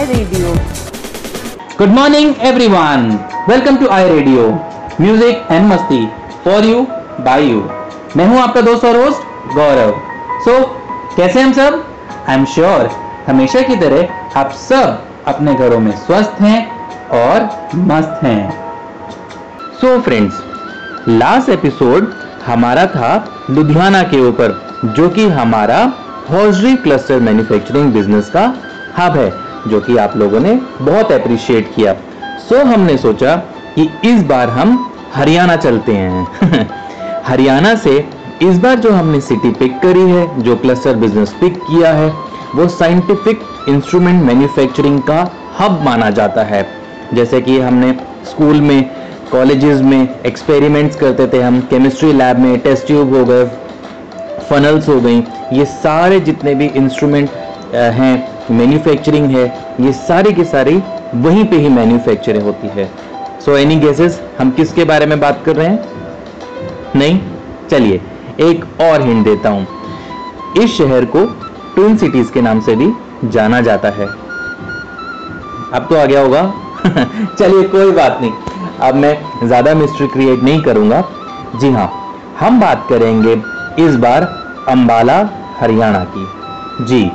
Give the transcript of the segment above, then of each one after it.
iRadio. Good morning everyone welcome to I radio music and मस्ती for you by you मैं हूँ आपका दोस्त और होस्ट गौरव. सो कैसे हम सब? आई एम श्योर हमेशा की तरह आप सब अपने घरों में स्वस्थ हैं और मस्त हैं. सो फ्रेंड्स लास्ट एपिसोड हमारा था लुधियाना के ऊपर, जो कि हमारा हॉजरी क्लस्टर मैन्युफैक्चरिंग बिज़नेस का हब है। जो कि आप लोगों ने बहुत अप्रिशिएट किया। सो so, हमने सोचा कि इस बार हम हरियाणा चलते हैं। हरियाणा से इस बार जो हमने सिटी पिक करी है जो क्लस्टर बिज़नेस पिक किया है वो साइंटिफिक इंस्ट्रूमेंट मैन्युफैक्चरिंग का हब माना जाता है। जैसे कि हमने स्कूल में कॉलेजेस में एक्सपेरिमेंट्स करते थे हम केमिस्ट्री लैब में टेस्ट ट्यूब हो गए फनल्स हो गई ये सारे जितने भी इंस्ट्रूमेंट हैं मैन्युफैक्चरिंग है, ये सारी की सारी वहीं पे ही मैन्युफैक्चरिंग होती है। सो एनी गेसेस हम किसके बारे में बात कर रहे हैं? नहीं? चलिए, एक और हिंट देता हूँ। इस शहर को ट्विन सिटीज़ के नाम से भी जाना जाता है। अब तो आ गया होगा। चलिए, कोई बात नहीं। अब मैं ज़्यादा मिस्ट्री क्रिएट नहीं करूँगा। जी हाँ हम बात करेंगे इस बार अंबाला, हरियाणा की। जी,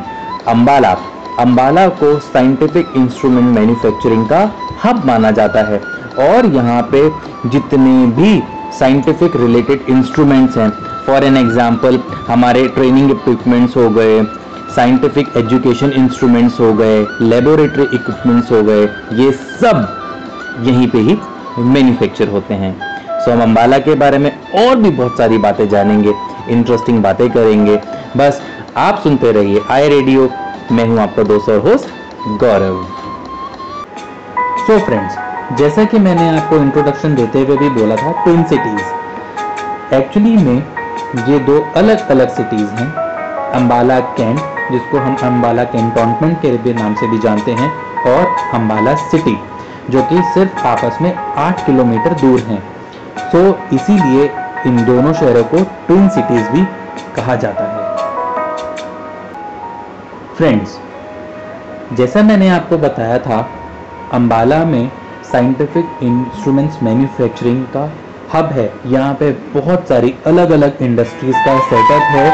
अंबाला। अंबाला को साइंटिफिक इंस्ट्रूमेंट मैन्युफैक्चरिंग का हब माना जाता है। और यहाँ पे जितने भी साइंटिफिक रिलेटेड इंस्ट्रूमेंट्स हैं फॉर एन एग्जांपल हमारे ट्रेनिंग इक्विपमेंट्स हो गए साइंटिफिक एजुकेशन इंस्ट्रूमेंट्स हो गए लेबोरेटरी इक्विपमेंट्स हो गए, ये सब यहीं पे ही मैन्युफैक्चर होते हैं। सो हम अम्बाला के बारे में और भी बहुत सारी बातें जानेंगे इंटरेस्टिंग बातें करेंगे। बस आप सुनते रहिए आई रेडियो मैं हूँ आपका दोस्त और होस्ट गौरव। सो फ्रेंड्स जैसा कि मैंने आपको इंट्रोडक्शन देते हुए भी बोला था ट्विन सिटीज़ एक्चुअली में ये दो अलग अलग सिटीज़ हैं। अंबाला कैंट जिसको हम अंबाला कैंटोनमेंट के भी नाम से भी जानते हैं और अंबाला सिटी जो कि सिर्फ़ आपस में आठ किलोमीटर दूर हैं। सो so, इसीलिए इन दोनों शहरों को ट्विन सिटीज़ भी कहा जाता है। फ्रेंड्स जैसा मैंने आपको बताया था, अंबाला में साइंटिफिक इंस्ट्रूमेंट्स मैन्युफैक्चरिंग का हब है। यहाँ पे बहुत सारी अलग अलग इंडस्ट्रीज़ का सेटअप है,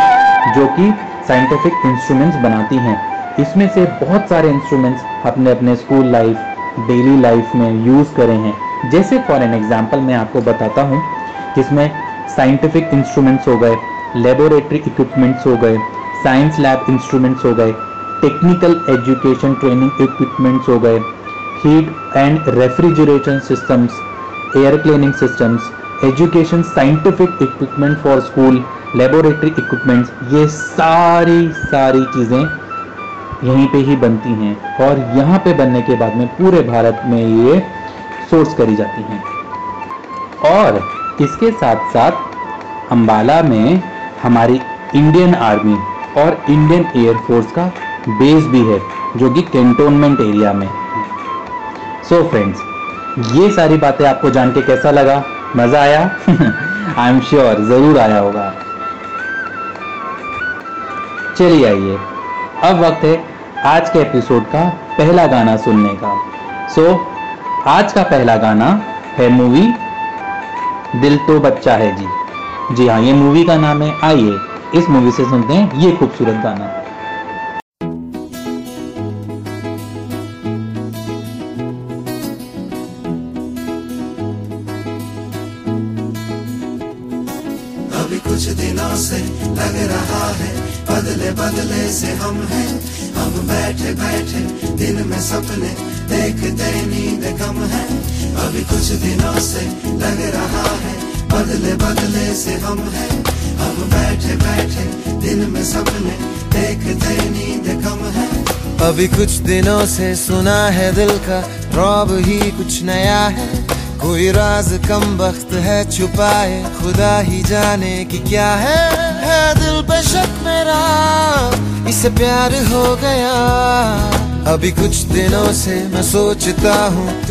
जो कि साइंटिफिक इंस्ट्रूमेंट्स बनाती हैं। इसमें से बहुत सारे इंस्ट्रूमेंट्स अपने अपने स्कूल लाइफ डेली लाइफ में यूज़ करे हैं। जैसे फॉर एन एग्ज़ाम्पल मैं आपको बताता हूँ, जिसमें साइंटिफिक इंस्ट्रूमेंट्स हो गए लेबोरेटरी इक्विपमेंट्स हो गए साइंस लैब इंस्ट्रूमेंट्स हो गए टेक्निकल एजुकेशन ट्रेनिंग इक्विपमेंट्स हो गए। Heat and refrigeration systems air cleaning systems education scientific equipment for school laboratory equipments ये सारी सारी चीज़ें यहीं पे ही बनती हैं। और यहाँ पे बनने के बाद में पूरे भारत में ये सोर्स करी जाती हैं। और इसके साथ साथ अम्बाला में हमारी इंडियन आर्मी और इंडियन एयरफोर्स का बेस भी है जो कि कैंटोनमेंट एरिया में। सो फ्रेंड्स ये सारी बातें आपको जान के कैसा लगा? मज़ा आया? आई एम श्योर ज़रूर आया होगा। चलिए आइए। अब वक्त है आज के एपिसोड का पहला गाना सुनने का। सो so, आज का पहला गाना है मूवी दिल तो बच्चा है जी। जी हाँ ये मूवी का नाम है। आइए इस मूवी से सुनते हैं ये खूबसूरत गाना। अभी कुछ दिनों से लग रहा है। बदले बदले से हम हैं। हम बैठे बैठे दिन में सपने देखते नींद कम है। अभी कुछ दिनों से सुना है दिल का रौब ही कुछ नया है। कोई राज कम वक्त है छुपाए। खुदा ही जाने की क्या है। है दिल पे शक मेरा, इसे प्यार हो गया। अभी कुछ दिनों से मैं सोचता हूँ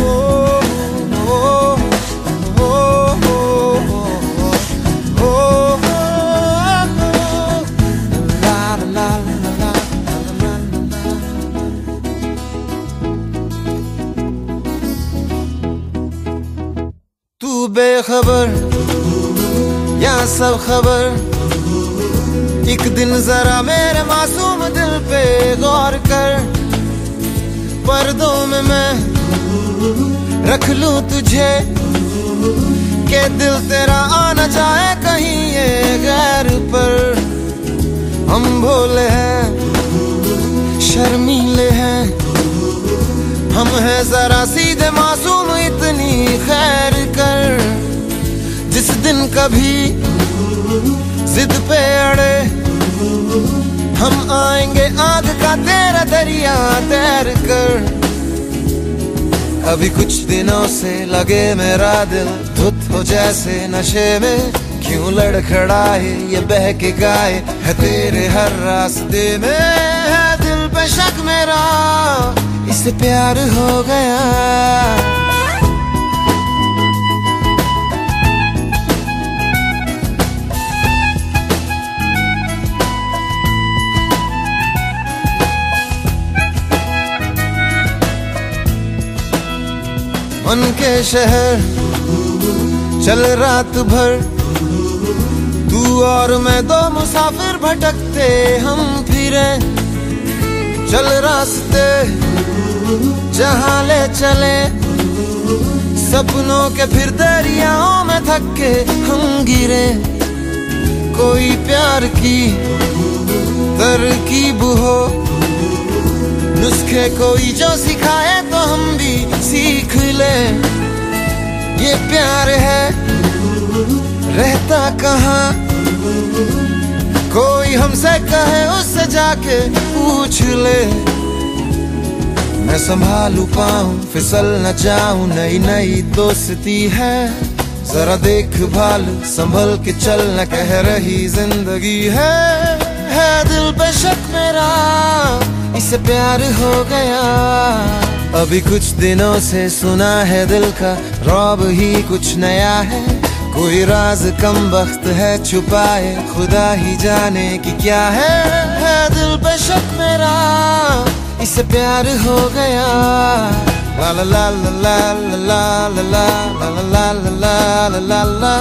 बेखबर या सब खबर। एक दिन जरा मेरे मासूम दिल पे गौर कर, पर्दों में मैं रख लूँ तुझे। के दिल तेरा आना चाहे कहीं ये गैर पर। हम भोले हैं, शर्मीले हैं। हम हैं जरा सीधे मासूम, इतनी खैर कर जिस दिन कभी जिद पे अड़े, हम आएँगे आग का तेरा दरिया तैर कर। अभी कुछ दिनों से लगे मेरा दिल धुत हो जैसे नशे में। क्यों लड़खड़ाए ये बह के गाए है तेरे हर रास्ते में? है दिल पे शक मेरा इससे प्यार हो गया। मन के शहर चल रात भर। तू और मैं दो मुसाफिर भटकते, हम फिरे चल रास्ते जहाँ ले चले। सपनों के फिर दरियाओं में थक के हम गिरे। कोई प्यार की तरकीब हो नुस्खे कोई जो सिखाए तो हम भी सीख ले। ये प्यार है। रहता कहाँ? कोई हमसे कहे, उससे जाके पूछ ले। मैं संभालू पाऊँ, फिसल न जाऊँ, नई नई दोस्ती है। जरा देख भाल संभल के चल, न कह रही ज़िंदगी है। है दिल पे शक मेरा, इसे प्यार हो गया। अभी कुछ दिनों से सुना है दिल का रौब ही कुछ नया है कोई राज कम वक्त है छुपाए खुदा ही जाने की क्या है है दिल पे शक मेरा इससे प्यार हो गया ला ला ला ला ला ला ला ला ला ला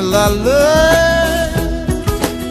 ला ला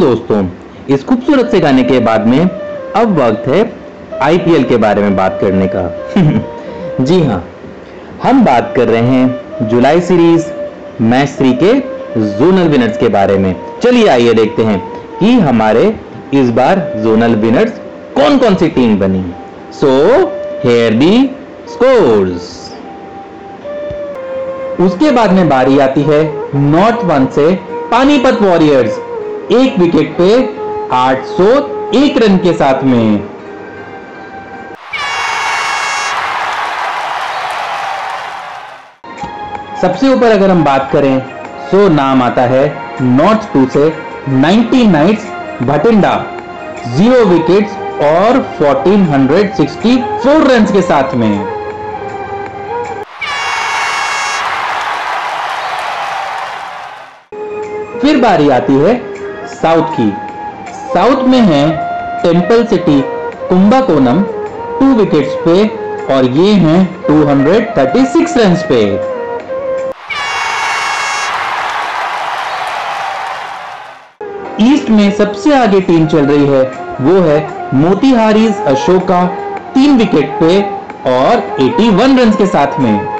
दोस्तों, इस खूबसूरत से गाने के बाद में अब वक्त है आईपीएल के बारे में बात करने का। जी हाँ हम बात कर रहे हैं जुलाई सीरीज़ मैच थ्री के जोनल विनर्स के बारे में। चलिए आइए देखते हैं कि हमारे इस बार जोनल विनर्स कौन कौन सी टीम बनी। सो हेयर दी स्कोर्स उसके बाद में बारी आती है नॉर्थ वन से पानीपत वॉरियर्स। एक विकेट पे 801 रन के साथ में। सबसे ऊपर अगर हम बात करें, सो नाम आता है नॉर्थ टू से 90 नाइट्स भटिंडा। ज़ीरो विकेट्स और 1464 रन के साथ में। फिर बारी आती है साउथ की। साउथ में है temple city Kumbakonam two wickets पे, और ये हैं 236 रन पे। ईस्ट में सबसे आगे टीम चल रही है, वो है मोतिहारीज अशोका, तीन विकेट पे और 81 रन के साथ में।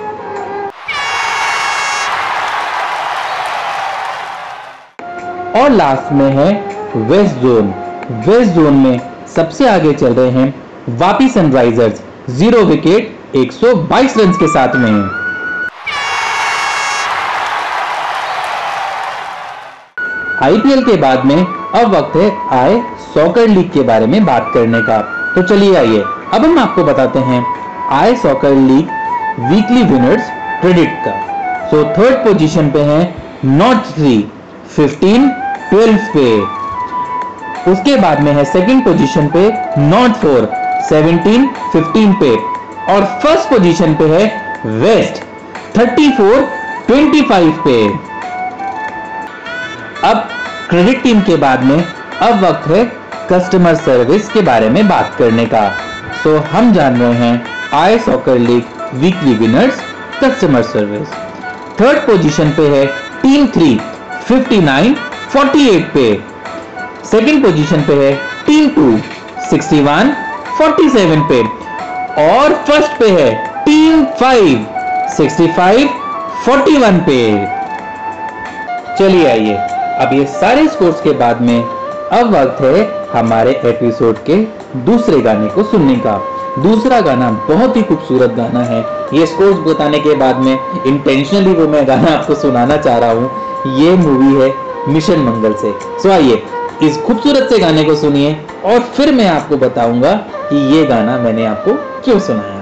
और लास्ट में है वेस्ट जोन वेस्ट जोन में सबसे आगे चल रहे हैं Vapi sunrisers zero wicket 122 run के साथ में। आईपीएल के बाद में अब वक्त है आए सॉकर लीग के बारे में बात करने का। तो चलिए आइए, अब हम आपको बताते हैं I soccer league weekly winners predict का। सो थर्ड पोजीशन पे है नॉर्थ थ्री 15 12 पे। उसके बाद में है सेकंड पोजीशन पे नॉर्थ फोर 17 15 पे। और फ़र्स्ट पोजीशन पे है वेस्ट 34 25 पे। अब क्रेडिट टीम के बाद में अब वक्त है कस्टमर सर्विस के बारे में बात करने का। सो हम जान रहे हैं I soccer league weekly winners customer service third position पे है टीम थ्री 59 48 पे। सेकंड पोजीशन पे है टीम टू 61 47 पे। और फ़र्स्ट पे है टीम फाइव 65 41 पे। चलिए आइए, अब ये सारे स्कोर्स के बाद में अब वक्त है हमारे एपिसोड के दूसरे गाने को सुनने का। दूसरा गाना बहुत ही खूबसूरत गाना है। ये स्कोर्स बताने के बाद में इंटेंशनली वो मैं गाना आपको सुनाना चाह रहा हूँ। ये मूवी है मिशन मंगल से। सो आइए, इस खूबसूरत से गाने को सुनिए और फिर मैं आपको बताऊँगा कि ये गाना मैंने आपको क्यों सुनाया।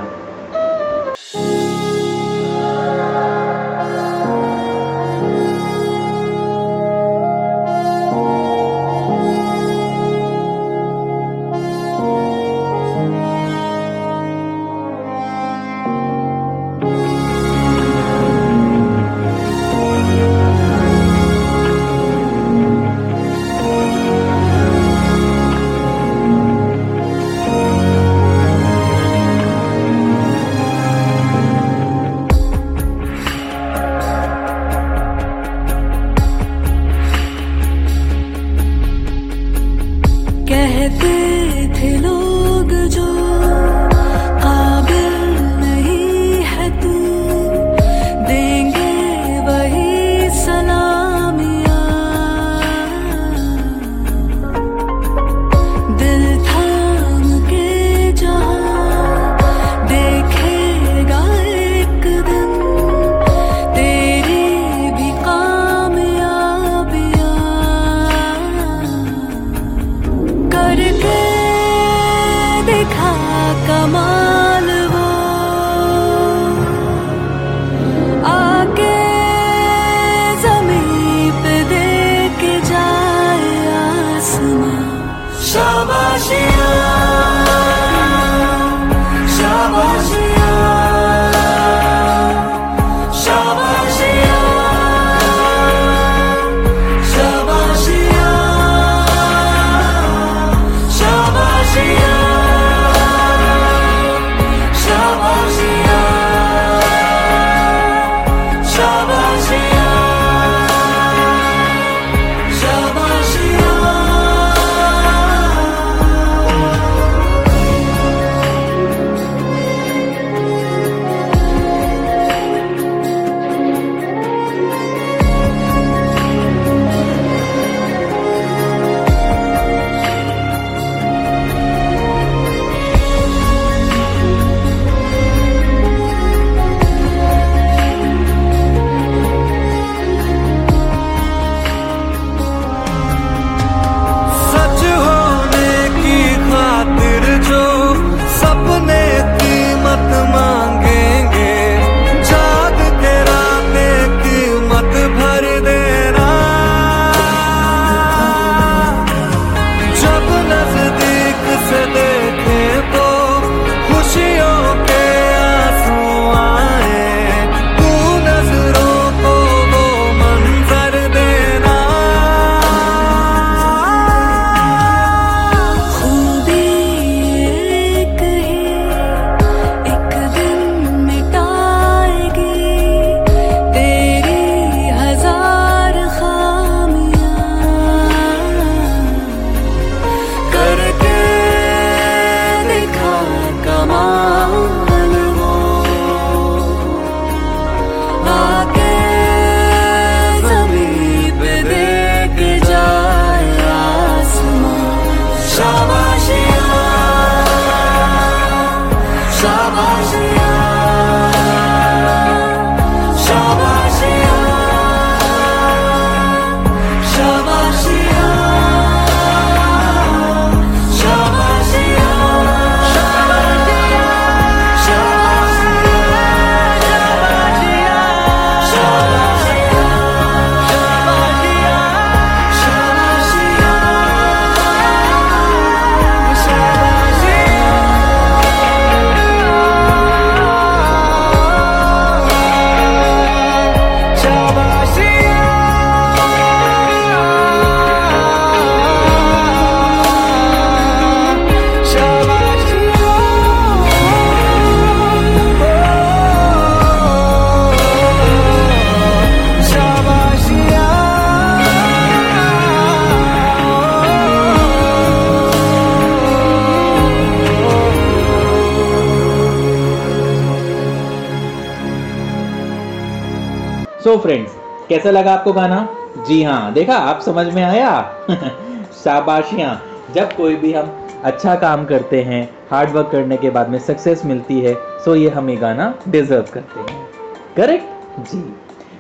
कैसा लगा आपको गाना? जी हाँ देखा, आप समझ में आया? शाबाशियाँ। जब कोई भी हम अच्छा काम करते हैं हार्ड वर्क करने के बाद में सक्सेस मिलती है सो ये हम ये गाना डिजर्व करते हैं। करेक्ट जी।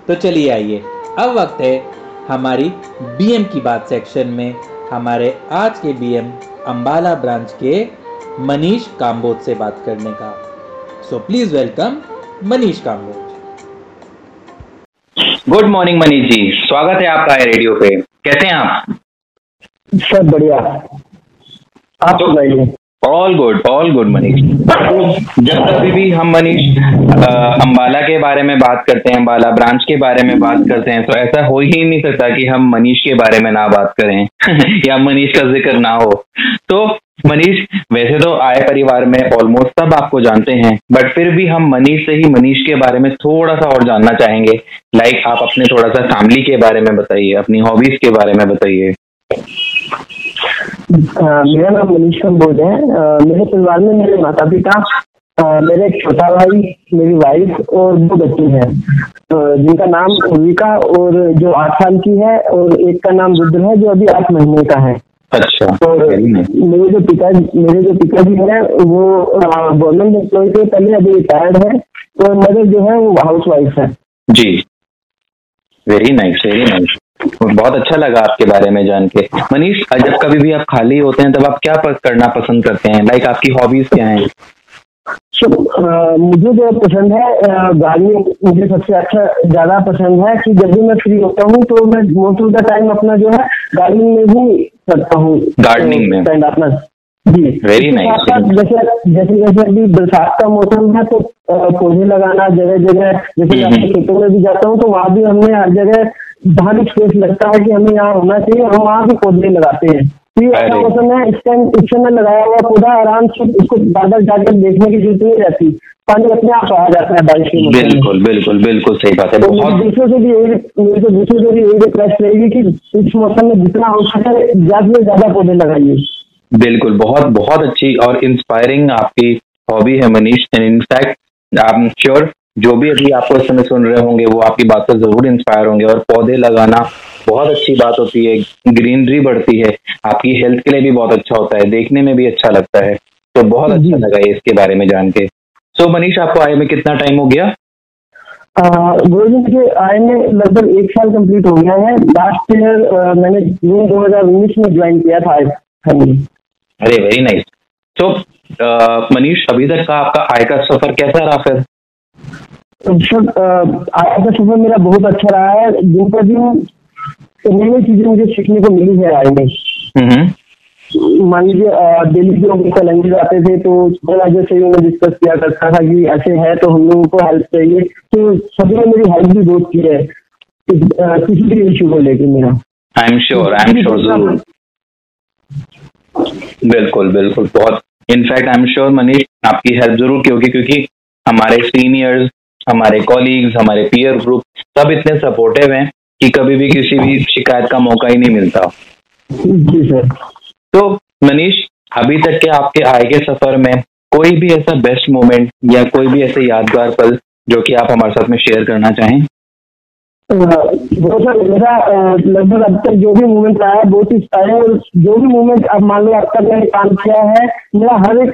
तो चलिए आइए। अब वक्त है हमारी बीएम की बात सेक्शन में। हमारे आज के बीएम अंबाला ब्रांच के मनीष काम्बोज से बात करने का। So please welcome Manish Kamboj. Good morning Manish ji स्वागत है आपका है रेडियो पे कैसे हैं आप सब बढ़िया। आप तो- all good all good Manish जब कभी भी हम मनीष अंबाला के बारे में बात करते हैं, अंबाला ब्रांच के बारे में बात करते हैं तो ऐसा हो ही नहीं सकता कि हम मनीष के बारे में ना बात करें, या मनीष का ज़िक्र ना हो। तो मनीष वैसे तो आय परिवार में ऑलमोस्ट सब आपको जानते हैं बट फिर भी हम मनीष से ही मनीष के बारे में थोड़ा सा और जानना चाहेंगे। लाइक आप अपने थोड़ा सा फैमिली के बारे में बताइए, अपनी हॉबीज के बारे में बताइए। मेरा नाम मनीष कंबोज है। अ, मेरे परिवार में मेरे माता पिता मेरे छोटा भाई मेरी वाइफ और दो बच्चे हैं। जिनका नाम उर्विका और जो आठ साल की है और एक का नाम रुद्र है जो अभी आठ महीने का है। अच्छा और मेरे जो पिताजी मेरे जो पिताजी हैं वो गवर्नमेंट एम्प्लॉय थे पहले अभी रिटायर्ड है और मदर जो है वो हाउस वाइफ है। जी। वेरी नाइस वेरी नाइस बहुत अच्छा लगा आपके बारे में जान के मनीष जब कभी भी आप खाली होते हैं तब आप क्या करना पसंद करते हैं लाइक आपकी हॉबीज क्या हैं So, अ, मुझे जो पसंद है गार्डनिंग मुझे सबसे अच्छा ज़्यादा पसंद है कि जब भी मैं फ्री होता हूँ तो मैं मोस्ट ऑफ़ द टाइम अपना जो है गार्डनिंग में ही करता हूँ गार्डनिंग में? स्पेंड अपना जी. साथ साथ जैसे जैसे जैसे अभी बरसात का मौसम है तो पौधे लगाना जगह जगह जैसे हम्म, हम्म। खेतों में भी जाता हूँ तो वहाँ भी हमने हर जगह भी स्पेस लगता है कि हमें यहाँ होना चाहिए हम वहाँ भी पौधे लगाते हैं। तो ये ऐसा मौसम है? इस टाइम इस समय लगाया हुआ पौधा आराम से उसको बार जाकर देखने की ज़रूरत नहीं रहती। पानी अपने आप आ जाता है बारिश के में। बिल्कुल बिल्कुल बिल्कुल सही बात है। तो बहुत दूसरों से भी यही मेरी तो दूसरों से भी यही रिक्वेस्ट रहेगी कि इस मौसम में जितना हो सके ज़्यादा से ज़्यादा पौधे लगाइए। बिल्कुल बहुत बहुत अच्छी और इंस्पायरिंग आपकी हॉबी है Manish. And in fact I am sure जो भी अभी आपको इस समय सुन रहे होंगे वो आपकी बात से ज़रूर इंस्पायर होंगे और पौधे लगाना बहुत अच्छी बात होती है ग्रीनरी बढ़ती है आपकी हेल्थ के लिए भी बहुत अच्छा होता है देखने में भी अच्छा लगता है। तो बहुत अच्छा लगा ये इसके बारे में जान के। सो मनीष आपको आए में कितना टाइम हो गया? के आय में लगभग एक साल कंप्लीट हो गया है। लास्ट ईयर मैंने जून 2019 में ज्वाइन किया था हाँ अरे वेरी नाइस तो मनीष अभी तक का आपका आय का सफ़र कैसा रहा फिर? सर अ, आय का सफ़र मेरा बहुत अच्छा रहा है। दिन पर दिन नई नई चीज़ें मुझे सीखने को मिली है में हम्म। मान लीजिए डेली जो हम चैलेंजेस आते थे तो थोड़ा जैसे ही मैं डिस्कस किया करता था कि ऐसे है तो हम लोगों को हेल्प चाहिए। तो सभी ने मेरी हेल्प भी बहुत की है। किसी भी इशू को लेकर मेरा। I am sure I am sure ज़रूर। बिल्कुल बिल्कुल बहुत। In fact I am sure Manish आपकी हेल्प ज़रूर की होगी क्योंकि हमारे सीनियर्स हमारे कॉलीग्स हमारे पीयर ग्रुप सब इतने सपोर्टिव हैं कि कभी भी किसी भी शिकायत का मौका ही नहीं मिलता। जी सर। तो मनीष अभी तक के आपके आय के सफ़र में कोई भी ऐसा बेस्ट मोमेंट या कोई भी ऐसे यादगार पल जो कि आप हमारे साथ में शेयर करना चाहें? वो सर मेरा लगभग अब तक जो भी मूवमेंट रहा है बहुत ही सारे और जो भी मूवमेंट अब मान लो अब तक मैंने काम किया है मेरा हर एक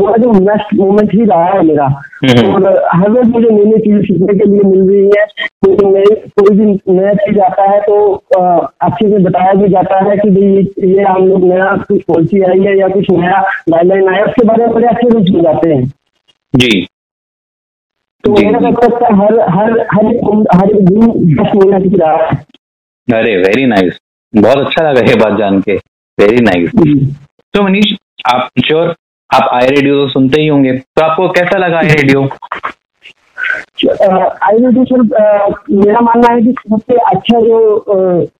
वो जो बेस्ट मूवमेंट ही रहा है मेरा। हम्म। और हर रोज मुझे नई नई चीज़ें सीखने के लिए मिल रही है। कोई नई कोई भी नया चीज़ आता है तो अच्छे से बताया भी जाता है कि भाई ये- ये हम लोग नया कुछ पॉलिसी आई है या कुछ नया गाइडलाइन आया उसके बारे में बड़े अच्छे से जाते हैं। जी। तो मेरा। हर हर हर हर दिन बेस्ट मूवमेंट ही रहा है। अरे वेरी नाइस बहुत अच्छा लगा ये बात जान के। वेरी नाइस तो मनीष आप श्योर आप आई रेडियो तो सुनते ही होंगे। तो आपको कैसा लगा I radio I radio sir मेरा मानना है कि सबसे अच्छा जो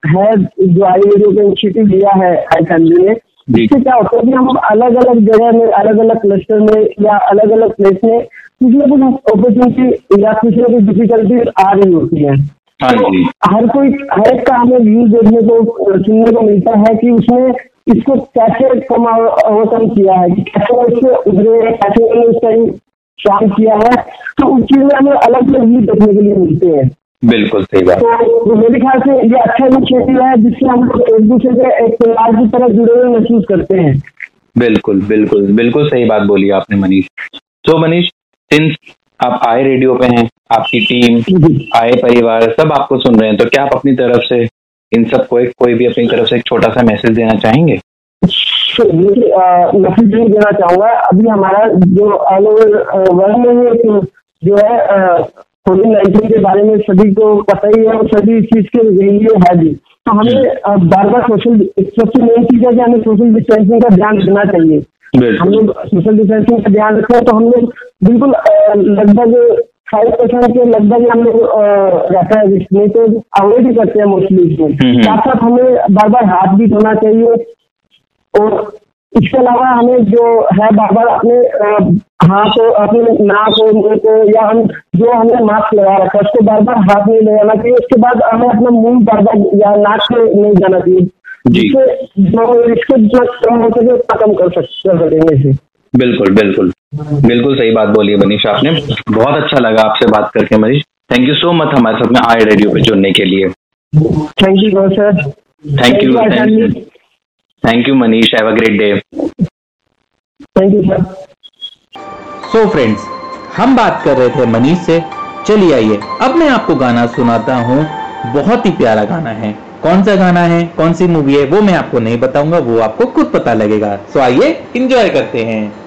है जो आई रेडियो का इनिशिएटिव लिया है आई फैमिली ने इससे क्या होता है कि हम अलग अलग जगह में अलग अलग क्लस्टर में या अलग अलग प्लेस में कुछ ना कुछ अपॉर्चुनिटी या कुछ ना कुछ डिफिकल्टी आ रही होती है। हाँ जी। हर कोई हर एक का हमें व्यूज़ देखने को सुनने को मिलता है कि उसने इसको कैसे कम ओवरकम किया है कैसे उभरे कैसे उन्होंने उसका काम किया है। तो उस चीज़ में हमें अलग अलग व्यू देखने के लिए मिलते हैं। बिल्कुल सही बात। तो मेरे ख्याल से ये अच्छा इनिशिएटिव है जिससे हम लोग एक दूसरे से एक परिवार की तरह जुड़े हुए महसूस करते हैं। बिल्कुल बिल्कुल बिल्कुल सही बात बोली आपने मनीष। तो मनीष सिंस आप आए रेडियो पे हैं, आपकी टीम आए परिवार, सब आपको सुन रहे हैं तो क्या आप अपनी तरफ़ से इन सबको एक, कोई भी अपनी तरफ़ से एक छोटा सा मैसेज देना चाहेंगे? तो मैसेज ये देना चाहूँगा। अभी हमारा जो ऑल ओवर वर्ल्ड में एक जो है कोविड नाइन्टीन के बारे में सभी को पता ही है और सभी इस चीज़ के लिए है भी। तो हमें बार बार सोशल सबसे मेन चीज़ है कि हमें सोशल डिस्टेंसिंग का ध्यान रखना चाहिए। हम लोग सोशल डिस्टेंसिंग का ध्यान रखते हैं तो हम लोग बिल्कुल लगभग फाइव परसेंट के लगभग हम लोग रहता है तो अवॉइड ही करते हैं मोस्टली इसमें हम्म। साथ साथ हमें बार बार हाथ भी धोना चाहिए और इसके अलावा हमें जो है बार बार अपने हाथ अपने नाक और मुँह को या हम जो हमने मास्क लगा रखा है उसको बार बार हाथ नहीं लगाना चाहिए उसके बाद हमें अपना मुँह बार बार या नाक से नहीं जाना चाहिए। जिससे इसको जितना कम हो सके उतना कम कर सकेंगे इसे। बिल्कुल बिल्कुल। बिल्कुल सही बात बोली है मनीष आपने। बहुत अच्छा लगा आपसे बात करके Manish. Thank you so much हमारे साथ में आए रेडियो पे जुड़ने के लिए। Thank you sir thank you. Thank you Manish have a great day thank you sir so friends हम बात कर रहे थे मनीष से। चलिए आइए अब मैं आपको गाना सुनाता हूँ। बहुत ही प्यारा गाना है। कौन सा गाना है, कौन सी मूवी है, वो मैं आपको नहीं बताऊँगा, वो आपको खुद पता लगेगा। सो आइए इंजॉय करते हैं।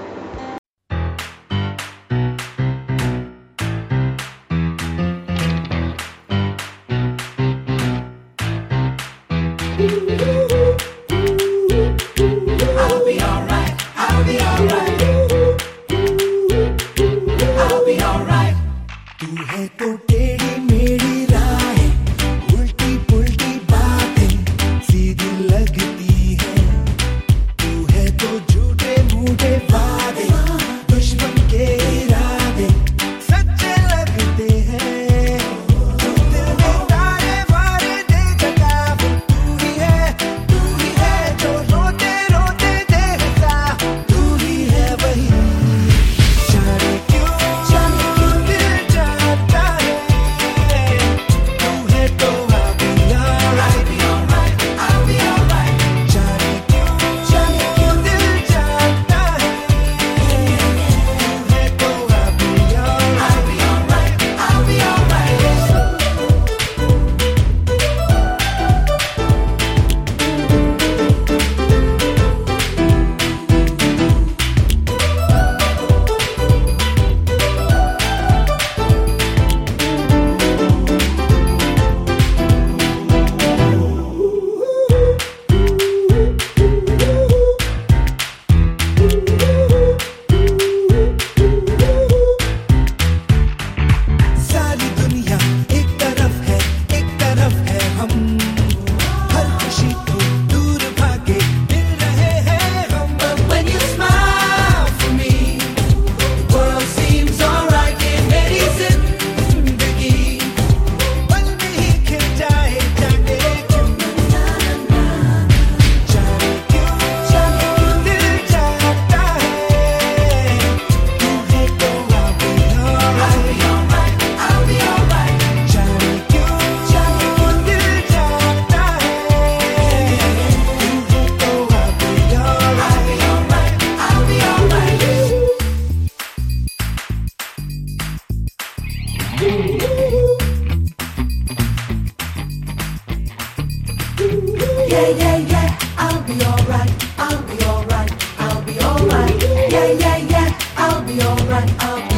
Yeah, yeah, yeah, I'll be alright, I'll be alright, I'll be alright. Yeah, yeah, yeah, I'll be alright,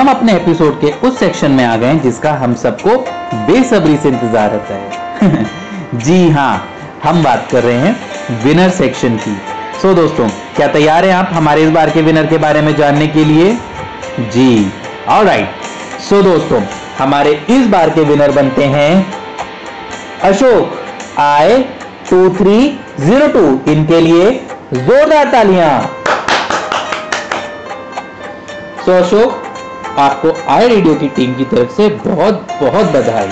हम अपने एपिसोड के उस सेक्शन में आ गए जिसका हम सबको बेसब्री से इंतज़ार रहता है। जी हाँ हम बात कर रहे हैं विनर सेक्शन की। सो so, दोस्तों क्या तैयार हैं आप हमारे इस बार के विनर के बारे में जानने के लिए? जी ऑल राइट सो दोस्तों हमारे इस बार के विनर बनते हैं Ashok I two three zero two इनके लिए जोरदार तालियाँ। सो अशोक आपको आई रेडियो की टीम की तरफ़ से बहुत बहुत बधाई।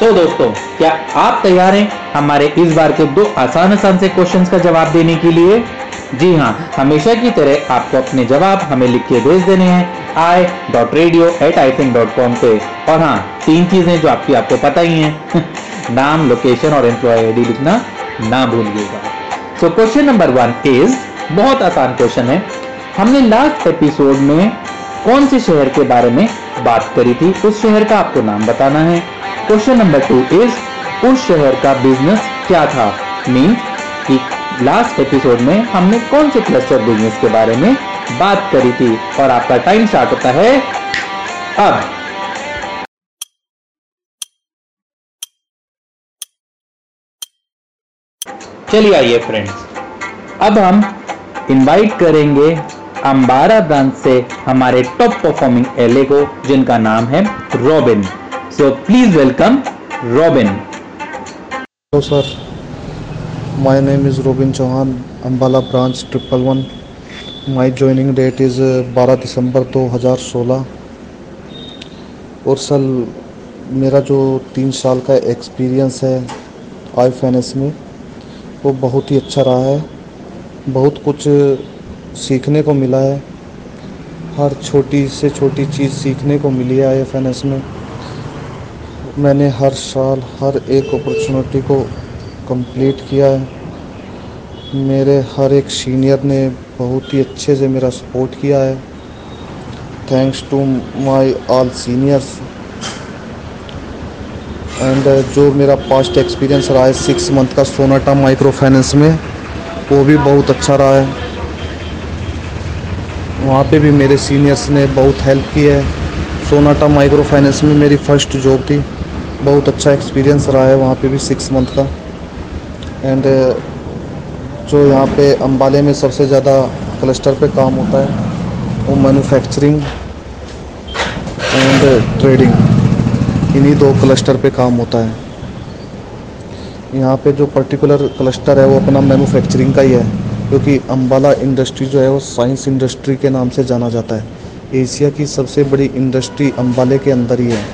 तो दोस्तों, क्या आप तैयार हैं हमारे इस बार के दो आसान आसान से क्वेश्चंस का जवाब देने के लिए? जी हाँ हमेशा की तरह आपको अपने जवाब हमें लिख के भेज देने हैं I dot radio at I think dot com पे। और हाँ तीन चीज़ें जो आपकी, आपको पता ही हैं। नाम लोकेशन और एम्प्लॉय आईडी लिखना ना भूलिएगा। So question number one is बहुत आसान क्वेश्चन है। हमने लास्ट एपिसोड में कौन से शहर के बारे में बात करी थी, उस शहर का आपको नाम बताना है। क्वेश्चन नंबर टू इज़ उस शहर का बिज़नेस क्या था? मीन कि लास्ट एपिसोड में हमने कौन से क्लस्टर बिज़नेस के बारे में बात करी थी और आपका टाइम स्टार्ट होता है अब। चलिए आइए फ्रेंड्स अब हम इनवाइट करेंगे अंबारा ब्रांच से हमारे टॉप परफॉर्मिंग एले को, जिनका नाम है Robin. So please welcome Robin. Hello sir my name is Robin Chauhan Ambala branch triple one my joining date is 12 December 2016 और सर मेरा जो तीन साल का एक्सपीरियंस है आई फाइनेंस में, वो बहुत ही अच्छा रहा है। बहुत कुछ सीखने को मिला है। हर छोटी से छोटी चीज़ सीखने को मिली है आई में। मैंने हर साल हर एक अपॉर्चुनिटी को कंप्लीट किया है। मेरे हर एक सीनियर ने बहुत ही अच्छे से मेरा सपोर्ट किया है। Thanks to my all seniors and जो मेरा पास्ट एक्सपीरियंस रहा है सिक्स मंथ का सोनाटा माइक्रो फाइनेंस में, वो भी बहुत अच्छा रहा है। वहाँ पे भी मेरे सीनियर्स ने बहुत हेल्प की है। सोनाटा माइक्रो फाइनेंस में मेरी फ़र्स्ट जॉब थी। बहुत अच्छा एक्सपीरियंस रहा है वहाँ पे भी सिक्स मंथ का। एंड जो यहाँ पे अम्बाले में सबसे ज़्यादा क्लस्टर पे काम होता है, वो मैन्युफैक्चरिंग एंड ट्रेडिंग इन्हीं दो क्लस्टर पे काम होता है। यहाँ पे जो पर्टिकुलर क्लस्टर है, वो अपना मैन्युफैक्चरिंग का ही है। क्योंकि अम्बाला इंडस्ट्री जो है वो साइंस इंडस्ट्री के नाम से जाना जाता है। एशिया की सबसे बड़ी इंडस्ट्री अम्बाले के अंदर ही है।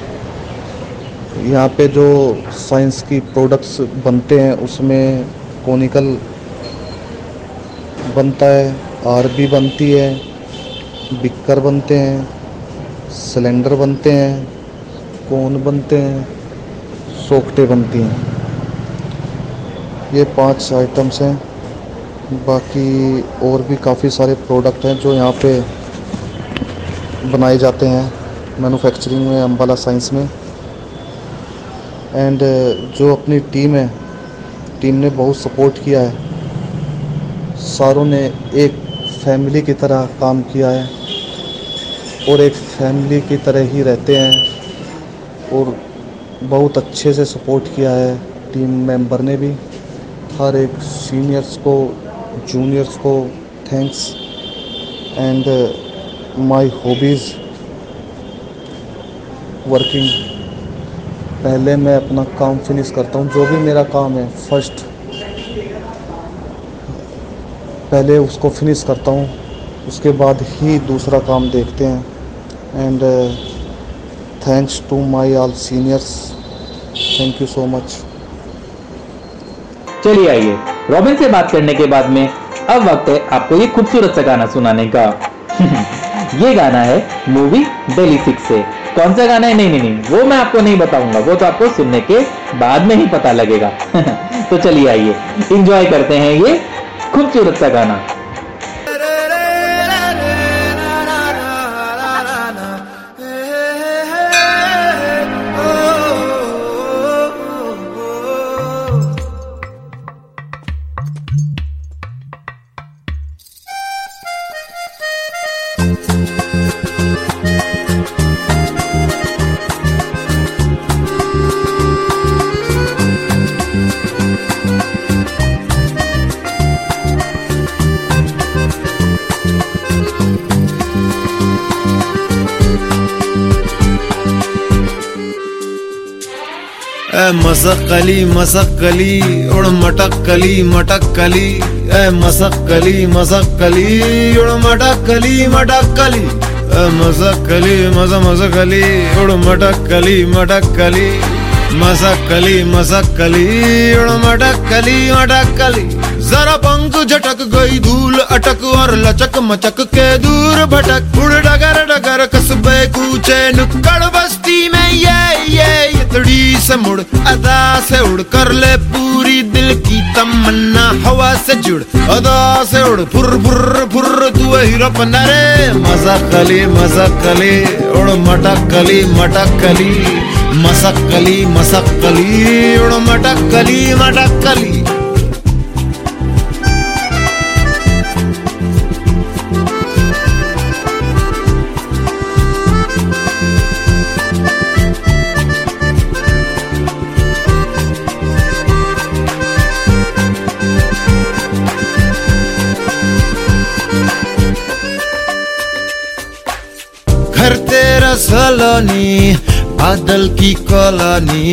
यहाँ पे जो साइंस की प्रोडक्ट्स बनते हैं, उसमें कोनिकल बनता है आरबी बनती है, बिक्कर बनते हैं, सिलेंडर बनते हैं, कोन बनते हैं सोकटे बनती हैं। ये पाँच आइटम्स हैं। बाकी और भी काफ़ी सारे प्रोडक्ट हैं जो यहाँ पे बनाए जाते हैं मैन्युफैक्चरिंग में अम्बाला साइंस में। एंड जो अपनी टीम है टीम ने बहुत सपोर्ट किया है। सारों ने एक फैमिली की तरह काम किया है और एक फैमिली की तरह ही रहते हैं और बहुत अच्छे से सपोर्ट किया है टीम मेंबर ने भी। हर एक सीनियर्स को जूनियर्स को thanks and my hobbies working पहले मैं अपना काम फिनिश करता हूँ, जो भी मेरा काम है फ़र्स्ट पहले उसको फिनिश करता हूँ, उसके बाद ही दूसरा काम देखते हैं. And thanks to my all seniors thank you so much चलिए आइए। रॉबिन से बात करने के बाद में अब वक्त है आपको ये खूबसूरत सा गाना सुनाने का। ये गाना है मूवी डेली सिक्स से। कौन सा गाना है? नहीं नहीं नहीं, वो मैं आपको नहीं बताऊँगा। वो तो आपको सुनने के बाद में ही पता लगेगा। तो चलिए आइए। इंजॉय करते हैं ये खूबसूरत सा गाना। मसक कली मसक कली उड़ मटक कली मटक कली ए मसक कली मसक कली उड़ मटक कली मटक कली ए मसक कली मस मसक उड़ मटक कली मटक कली मसक कली मसक कली उड़ मटक कली मटक कली जरा पंख झटक गई, धूल अटक और लचक मचक के दूर भटक। उड़ डगर डगर कसबे कूचे नुक्कड़ से मुड़, अदा से उड़, कर ले पूरी दिल की तमन्ना, हवा से जुड़, अदा से उड़, फुर फुर फुर, तू हीरो पन्नारे मज़ा कली मज़ा कली, उड़, मटक कली मटक कली मसक कली मसक कली, उड़, मटक कली मटक कली। सलोनी बादल की कॉलोनी।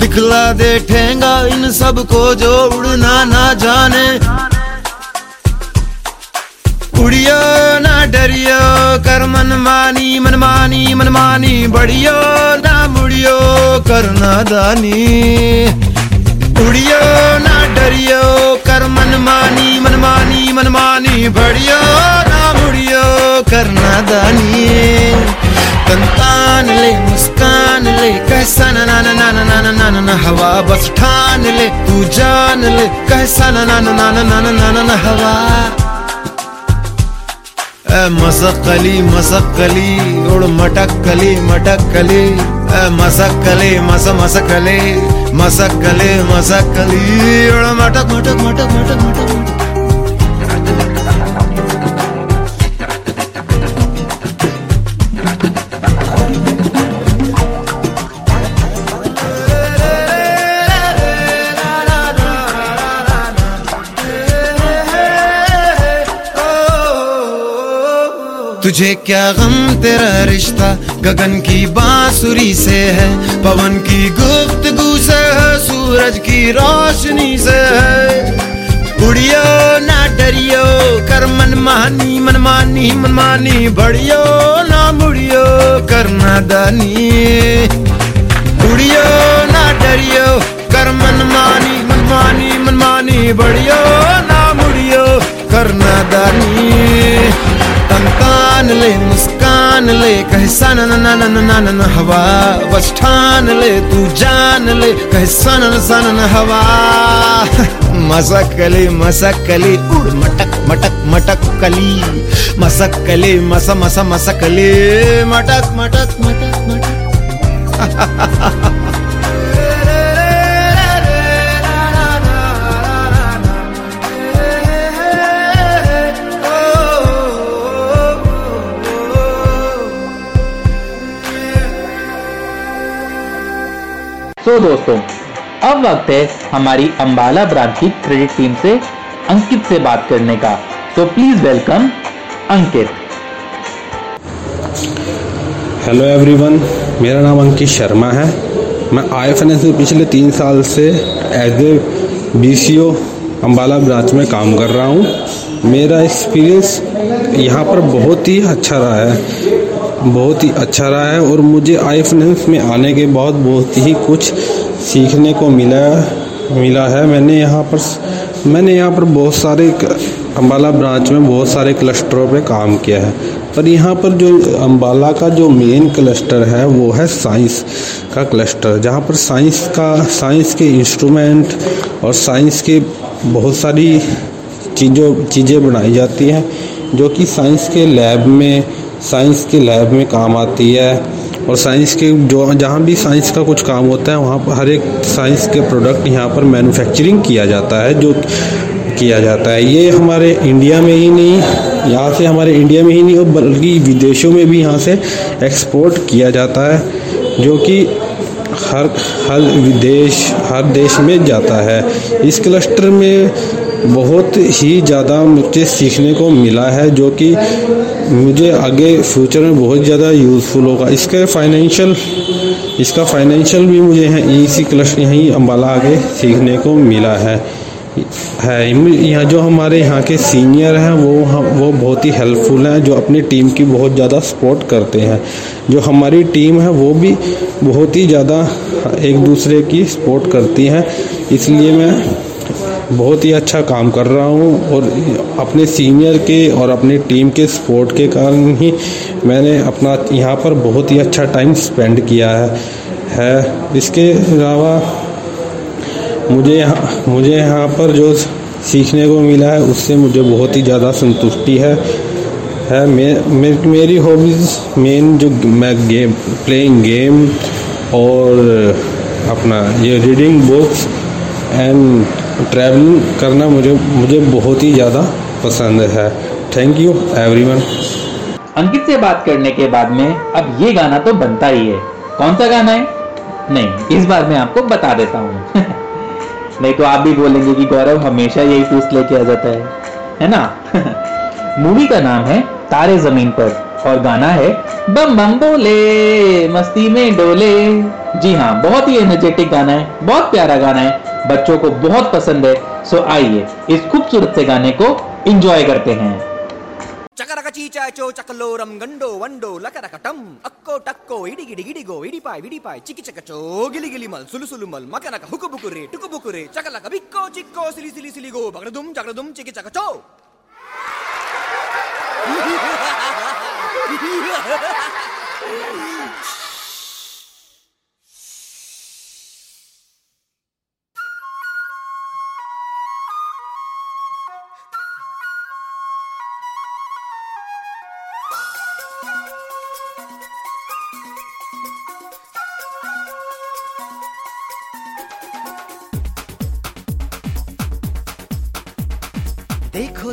दिखला दे ठेंगा इन सबको जो उड़ना ना जाने। उड़ियो ना डरियो, कर मनमानी मनमानी मनमानी बढ़ियो ना मुड़ियो करना दानी। उड़ियो ना डरियो, कर मनमानी मनमानी मनमानी बढ़ियो ले मुस्कान ले कैसा ना ना ना ना ना ना ना हवा बस ठान ले तू जान ले कैसा ना ना ना ना ना ना ना ना हवा मसकली मसकली उड़ मटकली मटकली मसकली मस मसकली मसकली मसकली उड़ मटक मटक मटक मटक मटक तुझे क्या गम तेरा रिश्ता? गगन की बांसुरी से है, पवन की गुफ्तगू से है, सूरज की रोशनी से है। उड़ियो ना डरियो, कर मन मानी मनमानी मनमानी बढ़ियो ना मुड़ियो करना दानी। उड़ियो ना डरियो, कर मन मानी मनमानी मनमानी बढ़ियो ना मुड़ियो करना दानी। तनकान ले, मुस्कान ले कैसा न न न न न न न, हवा बस ठान ले, तू जान ले। न, सन, न, हवा। मसकली मसकली, उड़, मटक मटक मटक कली। मसकली, मस मस, मसकली, मटक मटक मटक मटक। सो दोस्तों, अब वक्त है हमारी अंबाला ब्रांच की क्रेडिट टीम से अंकित से बात करने का। So please welcome Ankit. Hello everyone मेरा नाम अंकित शर्मा है। मैं आई फाइनेंस में पिछले तीन साल से as a B C O Ambala branch में काम कर रहा हूँ। मेरा एक्सपीरियंस यहाँ पर बहुत ही अच्छा रहा है। बहुत ही अच्छा रहा है और मुझे आई फाइनेंस में आने के बाद बहुत ही कुछ सीखने को मिला मिला है। मैंने यहाँ पर मैंने यहाँ पर बहुत सारे अम्बाला ब्रांच में बहुत सारे क्लस्टरों पे काम किया है। पर यहाँ पर जो अम्बाला का जो मेन क्लस्टर है, वो है साइंस का क्लस्टर जहाँ पर साइंस का साइंस के इंस्ट्रूमेंट और साइंस के बहुत सारी चीज़ों, चीज़ें बनाई जाती हैं, जो कि साइंस के लैब में साइंस के लैब में काम आती है और साइंस के जो जहाँ भी साइंस का कुछ काम होता है, वहाँ पर हर एक साइंस के प्रोडक्ट यहाँ पर मैन्युफैक्चरिंग किया जाता है, जो किया जाता है। ये हमारे इंडिया में ही नहीं, यहाँ से हमारे इंडिया में ही नहीं बल्कि विदेशों में भी यहाँ से एक्सपोर्ट किया जाता है, जो कि हर हर विदेश, हर देश में जाता है। इस क्लस्टर में बहुत ही ज़्यादा मुझे सीखने को मिला है, जो कि मुझे आगे फ्यूचर में बहुत ज़्यादा यूज़फुल होगा। इसके फाइनेंशियल इसका फाइनेंशियल भी मुझे यहाँ ई सी यहीं अम्बाला आगे सीखने को मिला है। है, यहाँ जो हमारे यहाँ के सीनियर हैं, वो हम, वो बहुत ही हेल्पफुल हैं, जो अपनी टीम की बहुत ज़्यादा सपोर्ट करते हैं। जो हमारी टीम है, वो भी बहुत ही ज़्यादा एक दूसरे की सपोर्ट करती हैं। इसलिए मैं बहुत ही अच्छा काम कर रहा हूँ और अपने सीनियर के और अपनी टीम के सपोर्ट के कारण ही मैंने अपना यहाँ पर बहुत ही अच्छा टाइम स्पेंड किया है है। इसके अलावा मुझे यहाँ मुझे यहाँ पर जो सीखने को मिला है उससे मुझे बहुत ही ज़्यादा संतुष्टि है है। मे, मे, मेरी हॉबीज़ मेन जो मैं गेम प्लेइंग गेम और अपना ये रीडिंग बुक्स एंड ट्रैवलिंग करना मुझे मुझे बहुत ही ज़्यादा पसंद है। थैंक यू एवरीवन अंकित से बात करने के बाद में अब ये गाना तो बनता ही है। कौन सा गाना है? नहीं, इस बार मैं आपको बता देता हूँ। नहीं तो आप भी बोलेंगे कि गौरव हमेशा यही ट्विस्ट लेके आ जाता है। है ना? मूवी का नाम है तारे ज़मीन पर और गाना है बम बम बोले, मस्ती में डोले। जी हाँ बहुत ही एनर्जेटिक गाना है, बहुत प्यारा गाना है, बच्चों को बहुत पसंद है सो आइए इस खूबसूरत से गाने को इंजॉय करते हैं। चकरक चीचा चो चकलोरम, गंडो, वंडो, लकरकटम, अक्को, टक्को, इडी, गिडी गिडी गो इडी पाई विडी पाई चिकी चक गिली गिली, मल, सुलु सुलु, मल, मकरक, हुकु, बुकु, रे, टुकु, बुकु, रे, चकलक, बिक्को, चिक्को, सिली सिली सिली, गो बगड़ दुम चिकी चक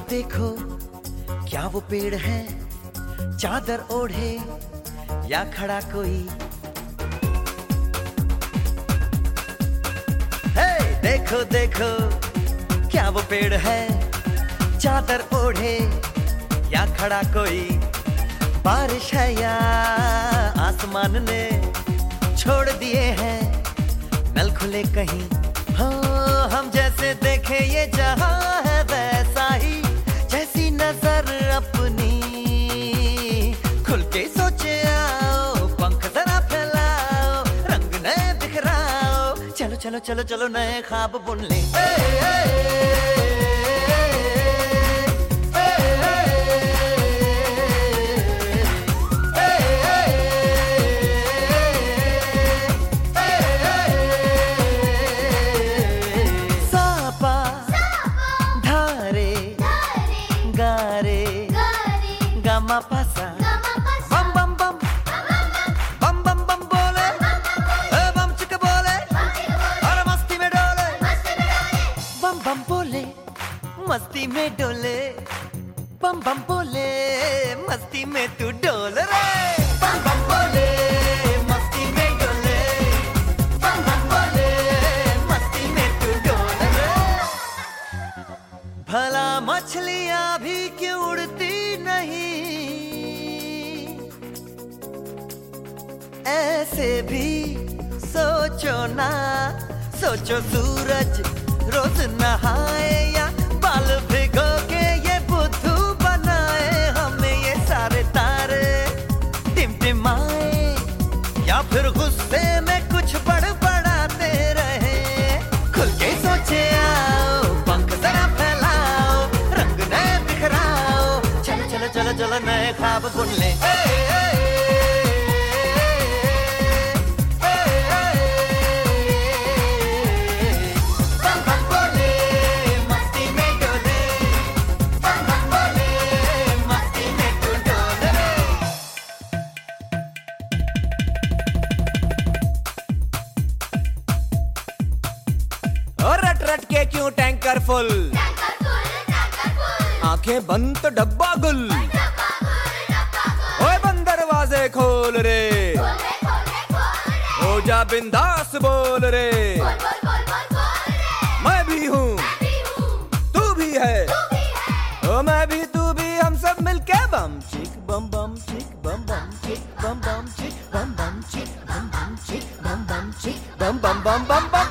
देखो, क्या वो पेड़ है? चादर ओढ़े या खड़ा कोई? हे देखो देखो, क्या वो पेड़ है? चादर ओढ़े या खड़ा कोई? बारिश है या आसमान ने छोड़ दिए हैं नल खुले कहीं? हाँ हम जैसे देखे ये जहाँ है चलो चलो चलो नए खाब बुन ले। ए, ए, सापा मस्ती में डोले, बम बम बोले, मस्ती में तू डोल रे। बम बम बोले, मस्ती में डोले, बम बम बोले, मस्ती में तू डोल रे। भला मछलियाँ भी क्यों उड़ती नहीं? ऐसे भी सोचो ना, सोचो सूरज रोज नहाए मस्ती में तू डोले और रट रट के क्यों टैंकर फुल। आँखें बंद तो डब्बा गुल। हो जा बिंदास बोल रे। मैं भी हूँ। तू भी भी है। ओ, मैं भी, तू भी, हम सब मिलके बम, चिक, बम बम, चिक, बम बम, चिक, बम बम, चिक, बम बम, चिक, बम बम, चिक, बम बम, चिक, बम बम बम बम बम।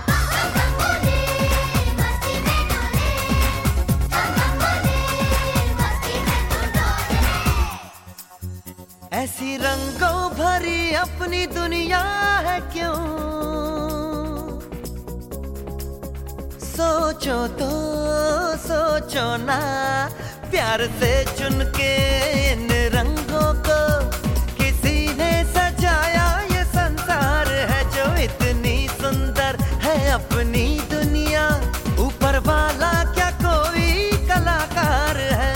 ऐसी रंगों भरी अपनी दुनिया है क्यों? सोचो तो सोचो ना प्यार से चुन के इन रंगों को किसी ने सजाया ये संसार है जो इतनी सुंदर है अपनी दुनिया ऊपर वाला क्या कोई कलाकार है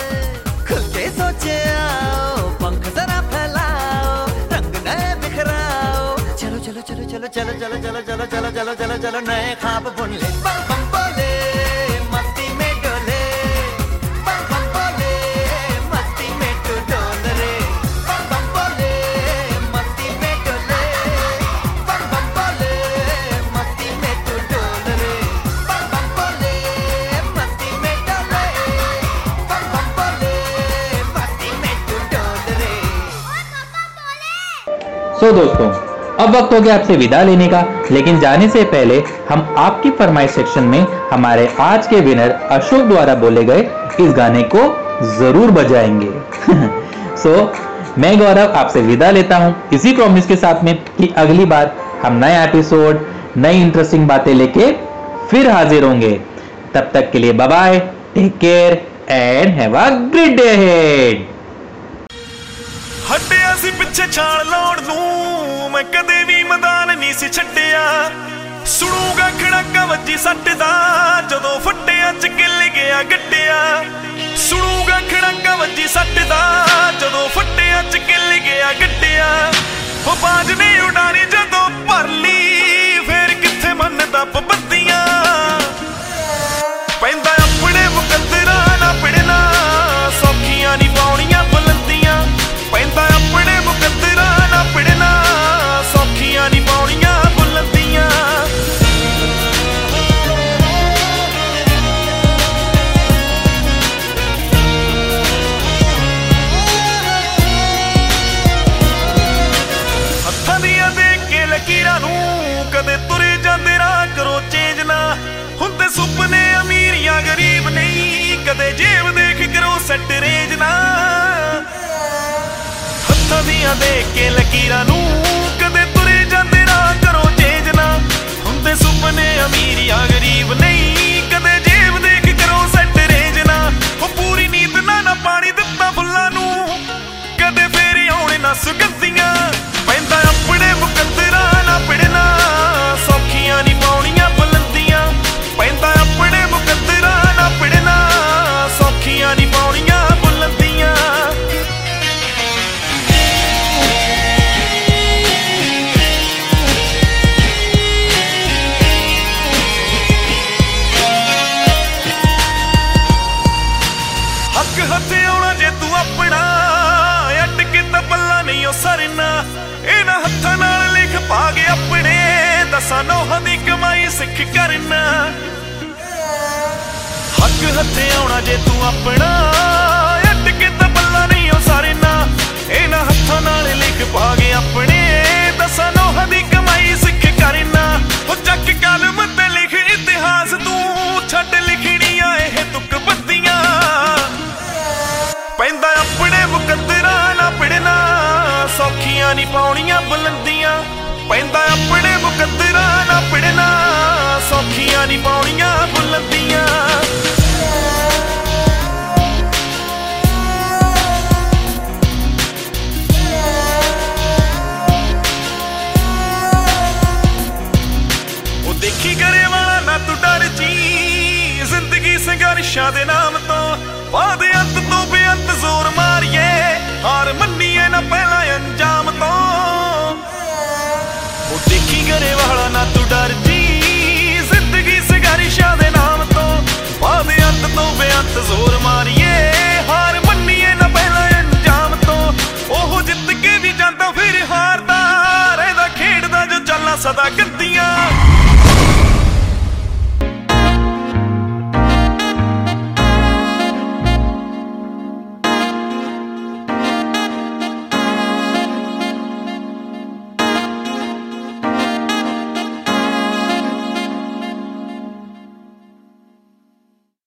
खुल के सोचे आओ पंख जरा फैलाओ रंग नए बिखराओ चलो चलो चलो चलो चलो चलो चलो चलो चलो चलो चलो चलो नए ख्वाब बुन ले सो दोस्तों अब वक्त हो गया आपसे विदा लेने का। लेकिन जाने से पहले हम आपकी फरमाइश सेक्शन में हमारे आज के विनर अशोक द्वारा बोले गए इस गाने को ज़रूर बजाएँगे। सो so, मैं गौरव आपसे विदा लेता हूँ। इसी प्रॉमिस के साथ में कि अगली बार हम नए एपिसोड नई इंटरेस्टिंग बातें लेके फिर हाजिर होंगे। तब तक के लिए bye take care and have a great day head ਪਿੱਛੇ ਛਾਲ ਲਾਉਣ ਨੂੰ ਮੈਂ ਕਦੇ ਵੀ ਮੈਦਾਨ ਨਹੀਂ ਸੀ ਛੱਡਿਆ। ਸੁਣੂਗਾ ਖੜਾਕਾ ਵੱਜੀ ਸੱਟ ਦਾ, ਜਦੋਂ ਫੱਟਿਆ ਚ ਗਿੱਲ ਗਿਆ ਗੱਡਿਆ ਸੁਣੂਗਾ ਖੜਾਕਾ ਵੱਜੀ ਸੱਟ ਦਾ, ਜਦੋਂ ਫੱਟਿਆ ਚ ਗਿੱਲ ਗਿਆ ਗੱਡਿਆ ਉਹ ਬਾਜ ਨੇ ਉਡਾਰੀ ਜਦੋਂ ਭਰ ਲਈ, ਫੇਰ ਕਿੱਥੇ ਮੰਨਦਾ ਹੱਕ ਹੱਥੇ ਆਉਣਾ ਜੇ ਤੂੰ ਆਪਣਾ? ਅੱਟ ਕੇ ਤਾਂ ਪੱਲਾ ਨਹੀਂ ਉਹ ਸਰਨਾ ਇਹਨਾਂ ਹੱਥਾਂ ਨਾਲ ਲਿਖ ਪਾ ਕੇ ਆਪਣੇ। ਦਸਾਂ ਨੋਹਾਂ ਦੀ ਕਮਾਈ ਸਿੱਖ ਕਰਨਾ ਉਹ ਚੱਕ ਕਲਮ ਤੇ ਲਿਖ ਇਤਿਹਾਸ ਤੂੰ। ਛੱਡ ਲਿਖਣੀਆਂ ਇਹ ਤੁਕ ਬੱਤੀਆਂ। ਪੈਂਦਾ ਆਪਣੇ ਮੁਕੱਦਰਾਂ ਨਾ ਪਿੜਨਾ। ਸੌਖੀਆਂ ਨਹੀਂ ਪਾਉਣੀਆਂ ਬੁਲੰਦੀਆਂ। ਪੈਂਦਾ ਆਪਣੇ ਮੁਕੱਦਰਾਂ ਨਾ ਪਿੜਨਾ। ਸੌਖੀਆਂ ਨਹੀਂ ਪਾਉਣੀਆਂ ਬੁਲੰਦੀਆਂ। ਉਹ ਦੇਖੀ ਕਰੇ ਵਾਲਾ ਨਾ ਤੂੰ ਡਰ ਜੀ। ਜ਼ਿੰਦਗੀ ਸੰਘਰਸ਼ਾਂ ਦੇ ਨਾਮ ਤੋਂ ਬਾਦ ਅੰਤ ਤੋਂ ਬੇਅੰਤ ਜ਼ੋਰ ਮਾਰੀਏ। ਹਾਰ ਮੰਨੀਏ ਨਾ ਪਹਿਲਾਂ ਅੰਜਾਮ ਤੋਂ। ਉਹ ਦੇਖੀ ਕਰੇ ਵਾਲਾ ਨਾ ਤੂੰ ਡਰ ਜੀ। ਤੋਂ ਬੇਅੰਤ ਜ਼ੋਰ ਮਾਰੀਏ, ਹਾਰ ਮੰਨੀਏ ਨਾ ਪਹਿਲਾਂ ਅੰਜਾਮ ਤੋਂ। ਉਹ ਜਿੱਤ ਕੇ ਵੀ ਜਾਂਦਾ, ਫਿਰ ਹਾਰਦਾ। ਰਹਿੰਦਾ ਖੇਡਦਾ, ਜੋ ਚੱਲਾਂ ਸਦਾ ਗੱਦੀਆਂ